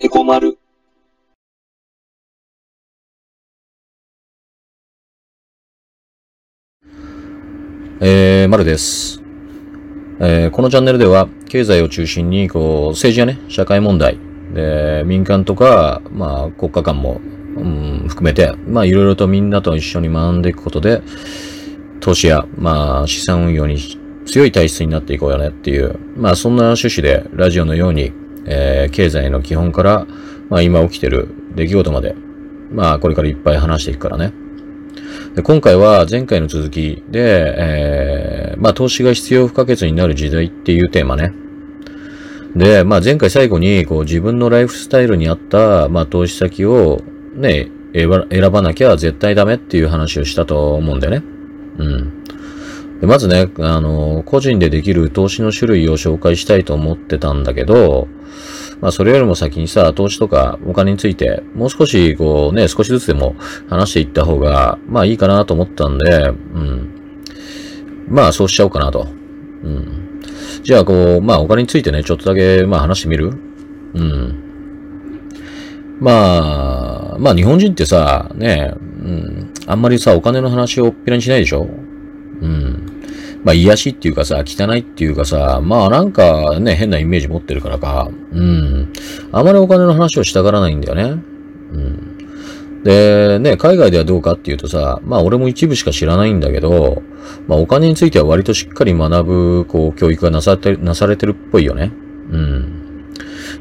エコ丸。えー、丸です。えーこのチャンネルでは、経済を中心に、こう、政治やね、社会問題、で、民間とか、まあ、国家間も、うん、含めて、まあ、いろいろとみんなと一緒に学んでいくことで、投資や、まあ、資産運用に強い体質になっていこうよねっていう、まあ、そんな趣旨で、ラジオのように、えー経済の基本から、まあ、今起きてる出来事まで、まあ、これからいっぱい話していくからね。で今回は前回の続きで、えーまあ投資が必要不可欠になる時代っていうテーマね。で、まあ前回最後にこう自分のライフスタイルに合った、まあ投資先をね、選ば選ばなきゃ絶対ダメっていう話をしたと思うんだよね。うん。でまずね、あの、個人でできる投資の種類を紹介したいと思ってたんだけど、まあそれよりも先にさ、投資とかお金について、もう少しこうね、少しずつでも話していった方が、まあいいかなと思ったんで、うん。まあそうしちゃおうかなと。うん。じゃあこう、まあお金についてね、ちょっとだけ、まあ話してみる？うん。まあ、まあ日本人ってさ、ね、うん、あんまりさ、お金の話をおっぺらにしないでしょ？うん。まあ、癒しっていうかさ、汚いっていうかさ、まあなんかね、変なイメージ持ってるからか、うん。あまりお金の話をしたがらないんだよね。うん。で、ね、海外ではどうかっていうとさ、まあ俺も一部しか知らないんだけど、まあお金については割としっかり学ぶ、こう、教育がなされて、なされてるっぽいよね。うん。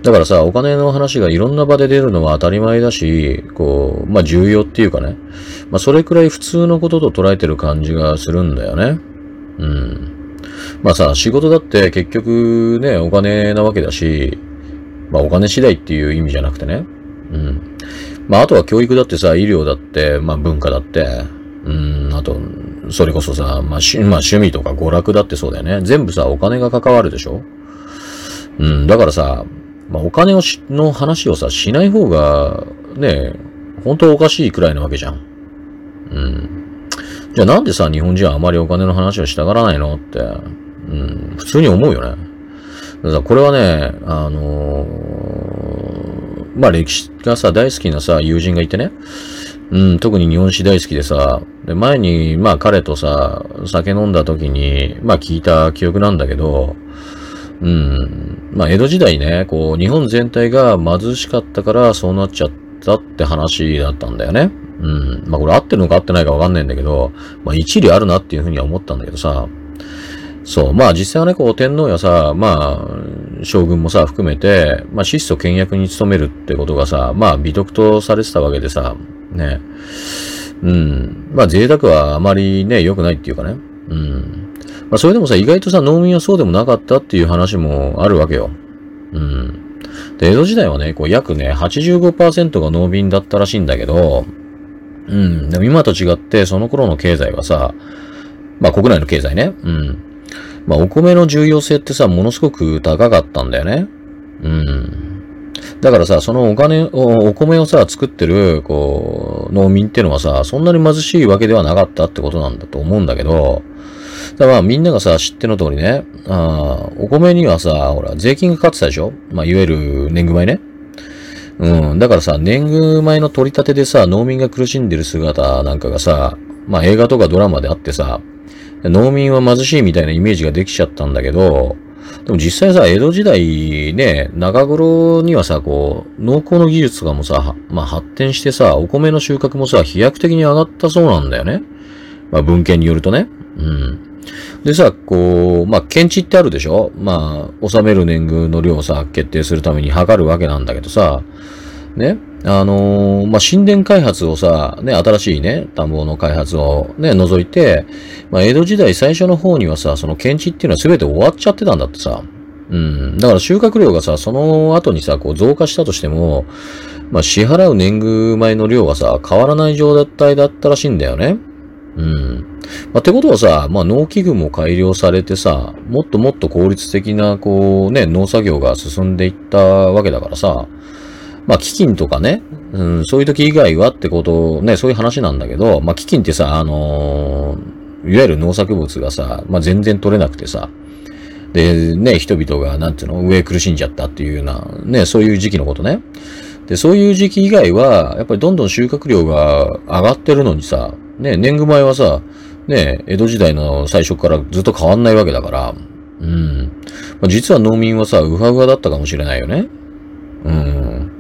だからさ、お金の話がいろんな場で出るのは当たり前だし、こう、まあ重要っていうかね。まあそれくらい普通のことと捉えてる感じがするんだよね。うん。まあさ、仕事だって結局ね、お金なわけだし、まあお金次第っていう意味じゃなくてね。うん。まああとは教育だってさ、医療だって、まあ文化だって、うん、あと、それこそさ、まあ趣,、まあ、趣味とか娯楽だってそうだよね。全部さ、お金が関わるでしょうん、だからさ、まあお金をし、の話をさ、しない方が、ね、本当おかしいくらいなわけじゃん。うん。じゃあなんでさ、日本人はあまりお金の話をしたがらないのって、うん、普通に思うよね。だからこれはね、あのーまあ歴史がさ、大好きなさ、友人がいてね、うん、特に日本史大好きでさ、で、前に、まあ彼とさ、酒飲んだ時に、まあ聞いた記憶なんだけど、うん、まあ江戸時代ね、こう、日本全体が貧しかったからそうなっちゃったって話だったんだよね。うん。まあこれ合ってるのか合ってないかわかんないんだけど、まあ一理あるなっていうふうには思ったんだけどさ、そう、まあ実際はね、こう天皇やさ、まあ、将軍もさ、含めて、まあ質素倹約に努めるってことがさ、まあ美徳とされてたわけでさ、ね。うん。まあ贅沢はあまりね、良くないっていうかね。うん。まあそれでもさ、意外とさ、農民はそうでもなかったっていう話もあるわけよ。うん。で、江戸時代はね、こう約ね、85%が農民だったらしいんだけど、うん。でも今と違って、その頃の経済はさ、まあ国内の経済ね。うん。まあお米の重要性ってさ、ものすごく高かったんだよね。うん。だからさ、そのお金を、お米をさ、作ってる、こう、農民っていうのはさ、そんなに貧しいわけではなかったってことなんだと思うんだけど、だからみんながさ、知っての通りね、あお米にはさ、ほら、税金がかかってたでしょまあいわゆる年貢米ね。うん。だからさ、年貢米の取り立てでさ、農民が苦しんでる姿なんかがさ、まあ映画とかドラマであってさ、農民は貧しいみたいなイメージができちゃったんだけど、でも実際さ、江戸時代ね、中頃にはさ、こう、農耕の技術とかもさ、まあ発展してさ、お米の収穫もさ、飛躍的に上がったそうなんだよね。まあ文献によるとね。うん。でさ、こう、まあ、検地ってあるでしょ？まあ、納める年貢の量をさ、決定するために測るわけなんだけどさ、ね、あのーまあ、神殿開発をさ、ね、新しいね、田んぼの開発をね、除いて、まあ、江戸時代最初の方にはさ、その検地っていうのは全て終わっちゃってたんだってさ。うん。だから収穫量がさ、その後にさ、こう増加したとしても、まあ、支払う年貢米の量はさ、変わらない状態だったらしいんだよね。うん。まあ、てことはさ、まあ、農機具も改良されてさ、もっともっと効率的な、こうね、農作業が進んでいったわけだからさ、まあ、飢饉とかね、うん、そういう時以外はってこと、ね、そういう話なんだけど、まあ、飢饉ってさ、あのーいわゆる農作物がさ、まあ、全然取れなくてさ、で、ね、人々が、なんていうの、上苦しんじゃったっていうような、ね、そういう時期のことね。で、そういう時期以外は、やっぱりどんどん収穫量が上がってるのにさ、ね、年貢米はさ、ね、江戸時代の最初からずっと変わんないわけだから、うん。まあ、実は農民はさ、ウハウハだったかもしれないよね。うん。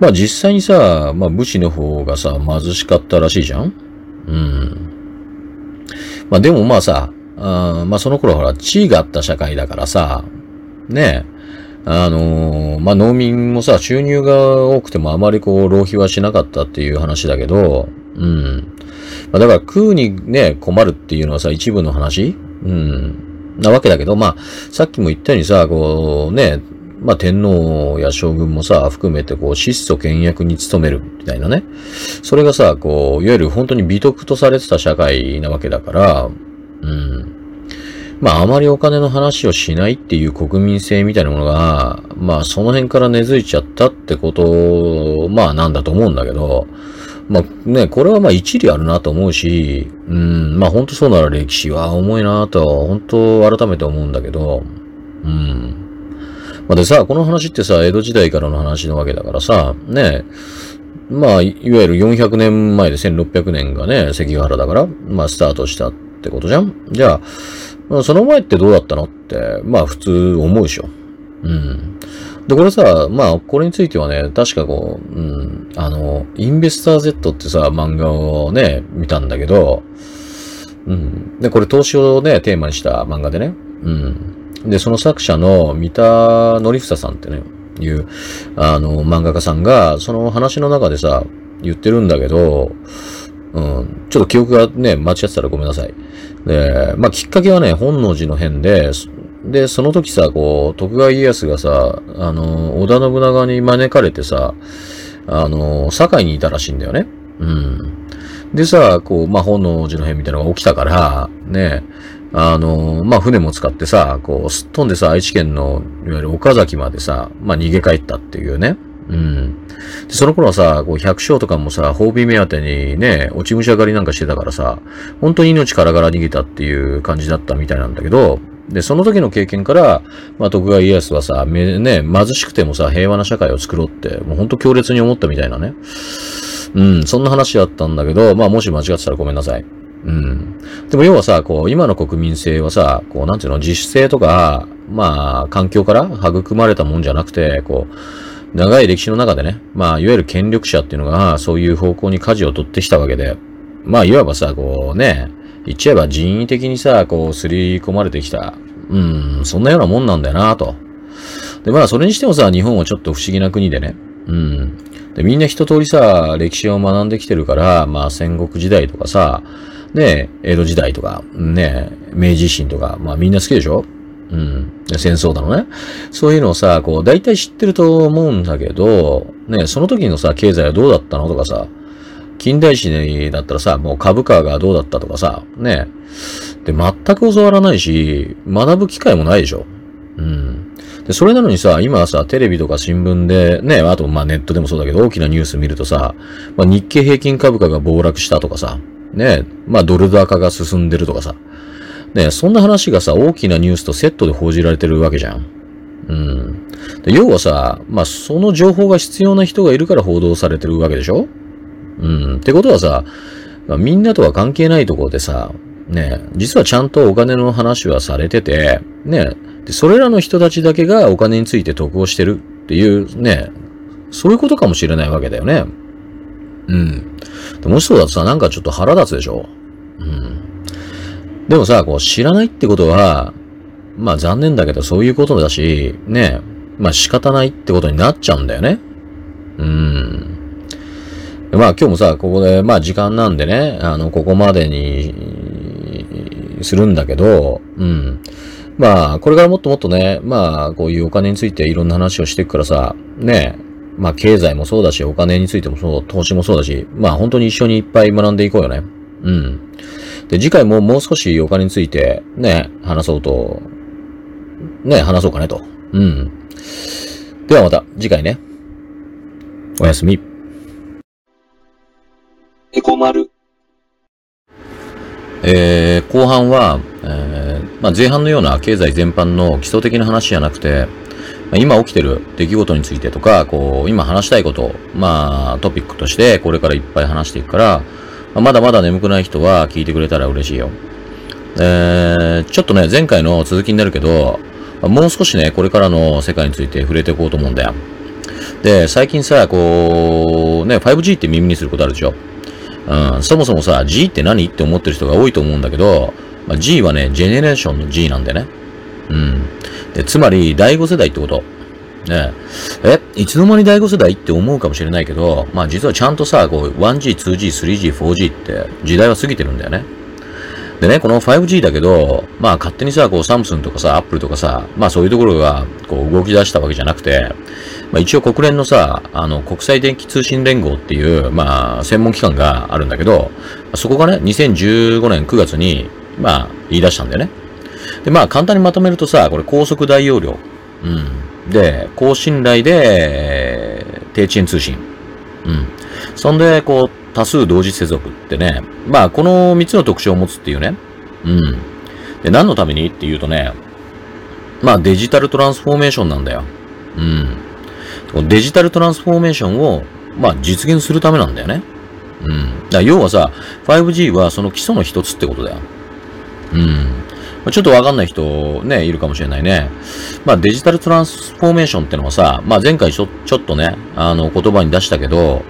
まあ実際にさ、まあ武士の方がさ、貧しかったらしいじゃんうん。まあでもまあさ、あまあその頃ほら、地位があった社会だからさ、ねあのー、まあ農民もさ、収入が多くてもあまりこう、浪費はしなかったっていう話だけど、うん。まあだから食うにね、困るっていうのはさ、一部の話？うん。なわけだけど、まあ、さっきも言ったようにさ、こうね、まあ天皇や将軍もさ、含めてこう質素倹約に努めるみたいなね。それがさ、こう、いわゆる本当に美徳とされてた社会なわけだから、うん。まああまりお金の話をしないっていう国民性みたいなものが、まあその辺から根付いちゃったってこと、まあなんだと思うんだけど、まあね、これはまあ一理あるなと思うし、うん、まあ本当そうなら歴史は重いなと、本当改めて思うんだけど、うん。まあ、でさ、この話ってさ、江戸時代からの話なわけだからさ、ね、まあ、いわゆる400年前で1600年がね、関ヶ原だから、まあ、スタートしたってことじゃんじゃあ、その前ってどうだったのって、まあ、普通思うでしょ。うん。で、これさ、まあ、これについてはね、確かこう、うん、あの、インベスター Z ってさ、漫画をね、見たんだけど、うん。で、これ投資をね、テーマにした漫画でね、うん。で、その作者の三田則房さんってね、いう、あの、漫画家さんが、その話の中でさ、言ってるんだけど、うん、ちょっと記憶がね、間違ってたらごめんなさい。で、まあ、きっかけはね、本能寺の変で、で、その時さ、こう、徳川家康がさ、あの、織田信長に招かれてさ、あの、堺にいたらしいんだよね。うん。でさ、こう、まあ、本能寺の変みたいなのが起きたから、ね、あの、まあ、船も使ってさ、こう、すっ飛んでさ、愛知県の、いわゆる岡崎までさ、まあ、逃げ帰ったっていうね。うん。で、その頃はさ、こう、百姓とかもさ、褒美目当てにね、落ち武者狩りなんかしてたからさ、本当に命からがら逃げたっていう感じだったみたいなんだけど、で、その時の経験から、まあ、徳川家康はさ、ね、貧しくてもさ、平和な社会を作ろうって、もうほんと強烈に思ったみたいなね。うん、そんな話だったんだけど、まあ、もし間違ってたらごめんなさい。うん。でも要はさ、こう、今の国民性はさ、こう、なんていうの、自主性とか、まあ、環境から育まれたもんじゃなくて、こう、長い歴史の中でね、まあ、いわゆる権力者っていうのが、そういう方向に舵を取ってきたわけで、まあ、いわばさ、こうね、言っちゃえば人為的にさ、こう、すり込まれてきた、うん、そんなようなもんなんだよなと。で、まあ、それにしてもさ、日本はちょっと不思議な国でね、うん。で、みんな一通りさ、歴史を学んできてるから、まあ、戦国時代とかさ、ね、江戸時代とか、ね、明治維新とか、まあみんな好きでしょ？うん。戦争だのね。そういうのをさ、こう、大体知ってると思うんだけど、ね、その時のさ、経済はどうだったのとかさ、近代史だったらさ、もう株価がどうだったとかさ、ね。で、全く教わらないし、学ぶ機会もないでしょ。うん。で、それなのにさ、今はさ、テレビとか新聞で、ね、あと、まあネットでもそうだけど、大きなニュース見るとさ、まあ日経平均株価が暴落したとかさ、ね、まあドル高が進んでるとかさ。ね、そんな話がさ、大きなニュースとセットで報じられてるわけじゃん。うん。で要はさ、まあその情報が必要な人がいるから報道されてるわけでしょうん。ってことはさ、みんなとは関係ないところでさ、ね、実はちゃんとお金の話はされてて、ね、で、それらの人たちだけがお金について得をしてるっていうね、そういうことかもしれないわけだよね。うん。でもしそうだとさ、なんかちょっと腹立つでしょうん。でもさ、こう知らないってことは、まあ残念だけどそういうことだし、ね、まあ仕方ないってことになっちゃうんだよね。うん。まあ今日もさ、ここで、まあ時間なんでね、あの、ここまでにするんだけど、うん。まあ、これからもっともっとね、まあ、こういうお金についていろんな話をしていくからさ、ね、まあ経済もそうだし、お金についてもそう、投資もそうだし、まあ本当に一緒にいっぱい学んでいこうよね。うん。で、次回ももう少しお金についてね、話そうと、ね、話そうかねと。うん。ではまた次回ね。おやすみ。エコマル。えー、後半は、えー、まあ、前半のような経済全般の基礎的な話じゃなくて、まあ、今起きてる出来事についてとか、こう、今話したいこと、まあ、トピックとしてこれからいっぱい話していくから、まあ、まだまだ眠くない人は聞いてくれたら嬉しいよ。えー、ちょっとね、前回の続きになるけど、もう少しね、これからの世界について触れていこうと思うんだよ。で、最近さ、こう、ね、5G って耳にすることあるでしょ？ん、そもそもさ、G って何？って思ってる人が多いと思うんだけど、まあ、G はね、ジェネレーションの G なんだよね。うん。で、つまり、第5世代ってこと。ねえ、いつの間に第5世代？って思うかもしれないけど、まあ実はちゃんとさ、こう、1G、2G、3G、4G って時代は過ぎてるんだよね。でね、この 5G だけど、まあ勝手にさ、こうサムスンとかさ、アップルとかさ、まあそういうところがこう動き出したわけじゃなくて、まあ一応国連のさ、あの国際電気通信連合っていう、まあ専門機関があるんだけど、そこがね、2015年9月に、まあ言い出したんだよね。で、まあ簡単にまとめるとさ、これ高速大容量。うん。で、高信頼で、低遅延通信。うん。そんで、こう、多数同時接続ってね、まあ、この3つの特徴を持つっていうね。うん。で、何のためにっていうとね、まあ、デジタルトランスフォーメーションなんだよ。うん。デジタルトランスフォーメーションを、まあ、実現するためなんだよね。うん。だ要はさ、5G はその基礎の一つってことだよ。うん。ちょっとわかんない人ね、いるかもしれないね。まあデジタルトランスフォーメーションってのはさ、まあ前回ちょ、ちょっとね、あの言葉に出したけど、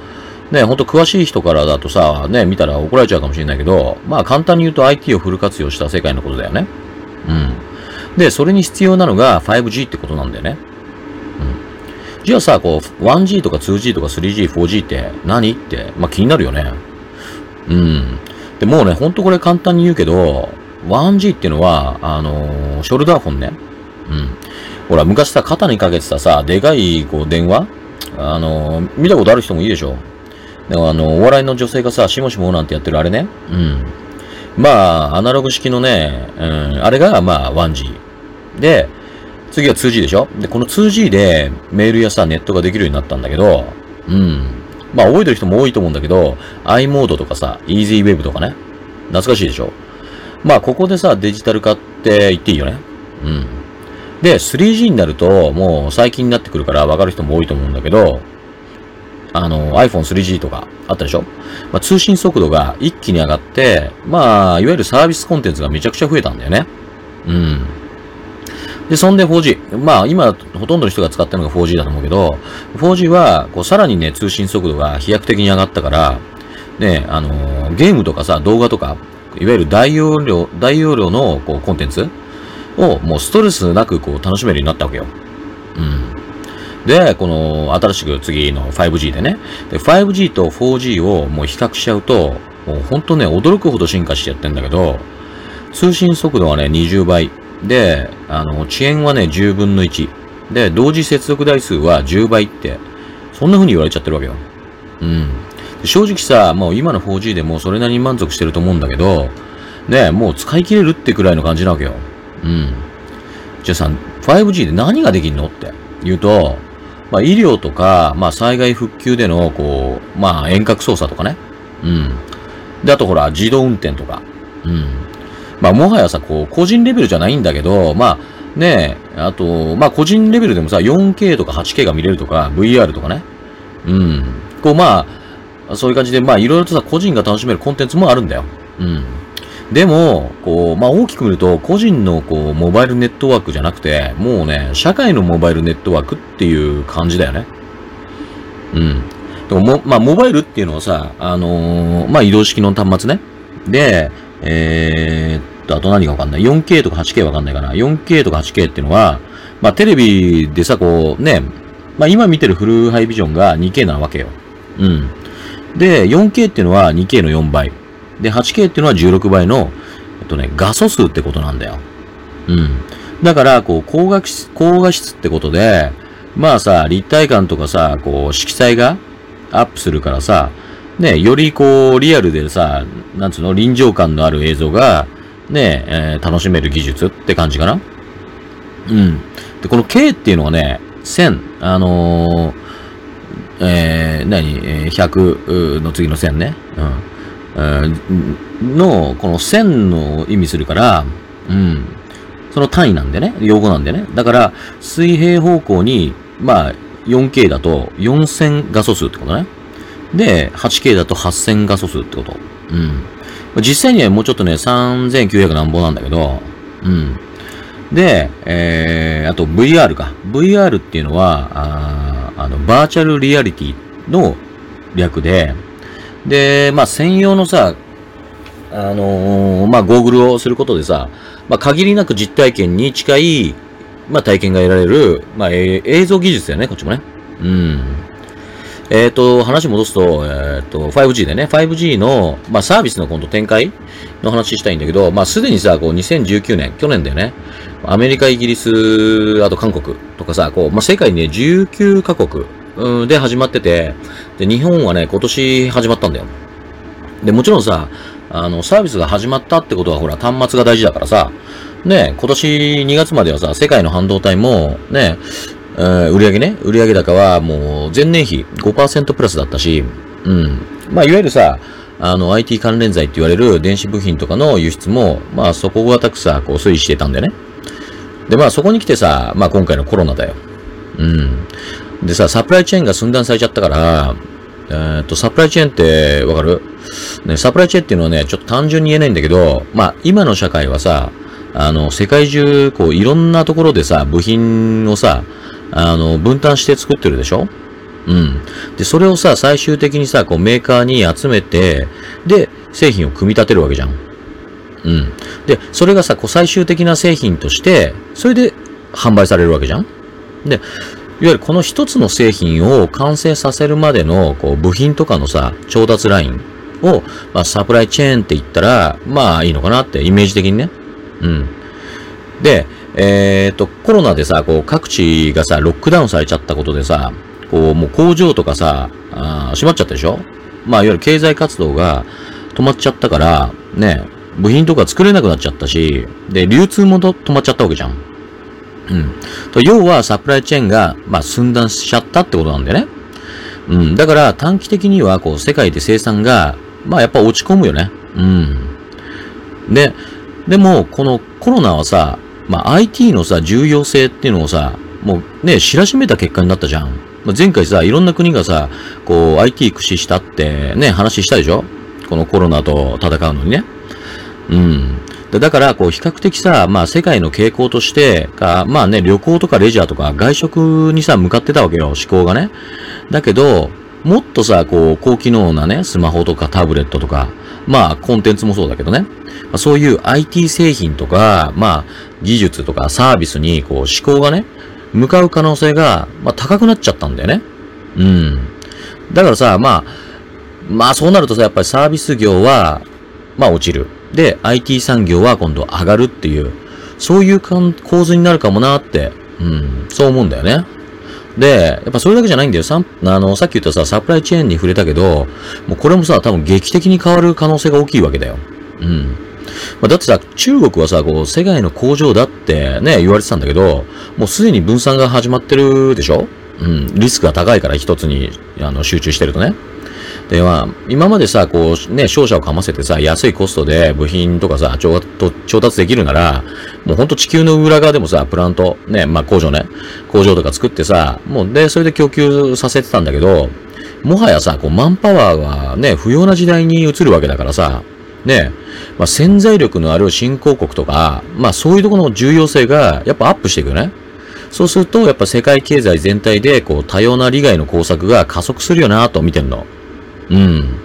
ね、ほんと詳しい人からだとさ、ね、見たら怒られちゃうかもしれないけど、まあ簡単に言うと IT をフル活用した世界のことだよね。うん。で、それに必要なのが 5G ってことなんだよね。じゃあさ、こう、1G とか 2G とか 3G、4G って何？って、まあ気になるよね。うん。で、もうね、ほんとこれ簡単に言うけど、1G っていうのは、あのー、ショルダーフォンね。うん。ほら、昔さ、肩にかけてたさ、でかい、こう、電話？あのー、見たことある人もいいでしょでもあの、お笑いの女性がさ、しもしもなんてやってるあれね。うん。まあ、アナログ式のね、うん、あれが、まあ、1G。で、次は 2G でしょ？で、この 2G でメールやさ、ネットができるようになったんだけど、うん。まあ、覚えてる人も多いと思うんだけど、i モードとかさ、EasyWeb とかね。懐かしいでしょ？まあ、ここでさ、デジタル化って言っていいよね？うん。で、3G になると、もう最近になってくるから分かる人も多いと思うんだけど、あの、iPhone3G とかあったでしょ？まあ、通信速度が一気に上がって、まあ、いわゆるサービスコンテンツがめちゃくちゃ増えたんだよね。うん。で、そんで 4G。まあ、今、ほとんどの人が使ってるのが 4G だと思うけど、4G は、こう、さらにね、通信速度が飛躍的に上がったから、ね、あのー、ゲームとかさ、動画とか、いわゆる大容量、大容量の、こう、コンテンツを、もうストレスなく、こう、楽しめるようになったわけよ。うん。で、この新しく次の 5G でね、で 5G と 4G をもう比較しちゃうと、もうほんとね、驚くほど進化してやってんだけど、通信速度はね、20倍。で、あの、遅延はね、10分の1。で、同時接続台数は10倍って、そんな風に言われちゃってるわけよ。うん。正直さ、もう今の 4G でもうそれなりに満足してると思うんだけど、ね、もう使い切れるってくらいの感じなわけよ。うん。じゃあさ、5G で何ができんのって言うと、まあ、医療とか、まあ、災害復旧での、こう、まあ、遠隔操作とかね。うん。で、あとほら、自動運転とか。うん。まあ、もはやさ、こう、個人レベルじゃないんだけど、まあ、ねえ、あと、まあ、個人レベルでもさ、4K とか 8K が見れるとか、VR とかね。うん。こう、まあ、そういう感じで、まあ、いろいろとさ、個人が楽しめるコンテンツもあるんだよ。うん。でも、こう、まあ、大きく見ると、個人の、こう、モバイルネットワークじゃなくて、もうね、社会のモバイルネットワークっていう感じだよね。うん。でも、も、まあ、モバイルっていうのはさ、あのー、まあ、移動式の端末ね。で、えー、っと、あと何がわかんない ?4K とか 8K わかんないかな ?4K とか 8K っていうのは、まあ、テレビでさ、こう、ね、まあ、今見てるフルハイビジョンが 2K なわけよ。うん。で、4K っていうのは 2K の4倍。で、8K っていうのは16倍の、えっとね、画素数ってことなんだよ。うん。だから、こう、高画質、高画質ってことで、まあさ、立体感とかさ、こう、色彩がアップするからさ、ね、よりこう、リアルでさ、なんつうの、臨場感のある映像が、ね、えー、楽しめる技術って感じかな？うん。で、この K っていうのはね、1000、あのー、えー、何、えー、100の次の1000ね。うん。の、この線の意味するから、うん。その単位なんでね、用語なんでね。だから、水平方向に、まあ、4K だと4000画素数ってことね。で、8K だと8000画素数ってこと。うん。実際にはもうちょっとね、3900何本なんだけど、うん。で、えー、あと VR か。VR っていうのは、ああの、バーチャルリアリティの略で、で、まあ専用のさ、あのー、まあゴーグルをすることでさ、まあ限りなく実体験に近い、まあ体験が得られる、まあ、えー、映像技術だよね、こっちもね。うん。えっ、ー、と、話戻すと、えっ、ー、と、5G でね、5G の、まあ、サービスの今度展開の話したいんだけど、まあ、すでにさ、こう、2019年、去年だよね、アメリカ、イギリス、あと韓国とかさ、こう、まあ、世界にね、19カ国、うん、で始まってて、で、日本はね、今年始まったんだよ。で、もちろんさ、あの、サービスが始まったってことは、ほら、端末が大事だからさ、ね、今年2月まではさ、世界の半導体も、ね、売上ね、売上高はもう前年比5%プラスだったし、うん。まあ、いわゆるさ、あの、IT 関連剤って言われる電子部品とかの輸出も、まあ、底堅くさ、こう推移してたんだよね。で、まあ、そこに来てさ、まあ、今回のコロナだよ。うん。でさ、サプライチェーンが寸断されちゃったから、えー、っと、サプライチェーンってわかる？ね、サプライチェーンっていうのはね、ちょっと単純に言えないんだけど、まあ、今の社会はさ、あの、世界中、こう、いろんなところでさ、部品をさ、あの、分担して作ってるでしょ？うん。で、それをさ、最終的にさ、こうメーカーに集めて、で、製品を組み立てるわけじゃん。うん。で、それがさ、こう最終的な製品として、それで販売されるわけじゃん？で、いわゆるこの一つの製品を完成させるまでの、こう、部品とかのさ、調達ラインを、まあ、サプライチェーンって言ったら、まあいいのかなって、イメージ的にね。うん。で、えっ、ー、と、コロナでさ、こう、各地がさ、ロックダウンされちゃったことでさ、こう、もう工場とかさ、あ閉まっちゃったでしょ？まあ、いわゆる経済活動が止まっちゃったから、ね、部品とか作れなくなっちゃったし、で、流通も止まっちゃったわけじゃん。うん。と、要はサプライチェーンが、まあ、寸断しちゃったってことなんだよね。うん。だから、短期的には、こう、世界で生産が、まあ、やっぱ落ち込むよね。うん。で、でも、このコロナはさ、まあ、IT のさ、重要性っていうのをさ、もうね、知らしめた結果になったじゃん。まあ、前回さ、いろんな国がさ、こう、IT 駆使したってね、話したでしょ？このコロナと戦うのにね。うん。でだから、こう、比較的さ、まあ、世界の傾向として、か、まあね、旅行とかレジャーとか外食にさ、向かってたわけよ、思考がね。だけど、もっとさ、こう、高機能なね、スマホとかタブレットとか、まあ、コンテンツもそうだけどね。そういう IT 製品とか、まあ、技術とかサービスに、こう、思考がね、向かう可能性が、まあ、高くなっちゃったんだよね。うん。だからさ、まあ、まあ、そうなるとさ、やっぱりサービス業は、まあ、落ちる。で、IT 産業は今度上がるっていう、そういう構図になるかもなって、うん、そう思うんだよね。で、やっぱそれだけじゃないんだよ。さあの、さっき言ったさ、サプライチェーンに触れたけど、もうこれもさ、多分劇的に変わる可能性が大きいわけだよ。うん。まあ、だってさ、中国はさ、こう、世界の工場だってね、言われてたんだけど、もうすでに分散が始まってるでしょ？うん。リスクが高いから一つに、あの、集中してるとね。で、まあ、今までさ、こう、ね、商社をかませてさ、安いコストで部品とかさ、調達できるなら、もうほんと地球の裏側でもさ、プラント、ね、まあ工場ね、工場とか作ってさ、もうで、それで供給させてたんだけど、もはやさ、こう、マンパワーがね、不要な時代に移るわけだからさ、ね、まあ、潜在力のある新興国とか、まあそういうところの重要性がやっぱアップしていくよね。そうすると、やっぱ世界経済全体で、こう、多様な利害の工作が加速するよなと見てんの。うん。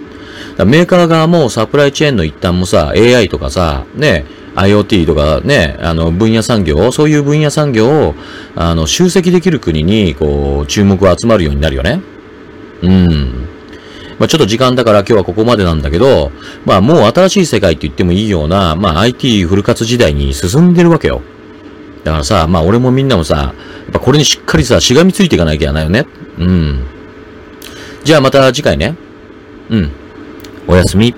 メーカー側もサプライチェーンの一端もさ、AI とかさ、ね、IoT とかね、あの、分野産業、そういう分野産業を、あの、集積できる国に、こう、注目が集まるようになるよね。うん。まあ、ちょっと時間だから今日はここまでなんだけど、まあ、もう新しい世界って言ってもいいような、まあ、IT フル活時代に進んでるわけよ。だからさ、まあ、俺もみんなもさ、やっぱこれにしっかりさ、しがみついていかなきゃいけないよね。うん。じゃあまた次回ね。うん。おやすみ。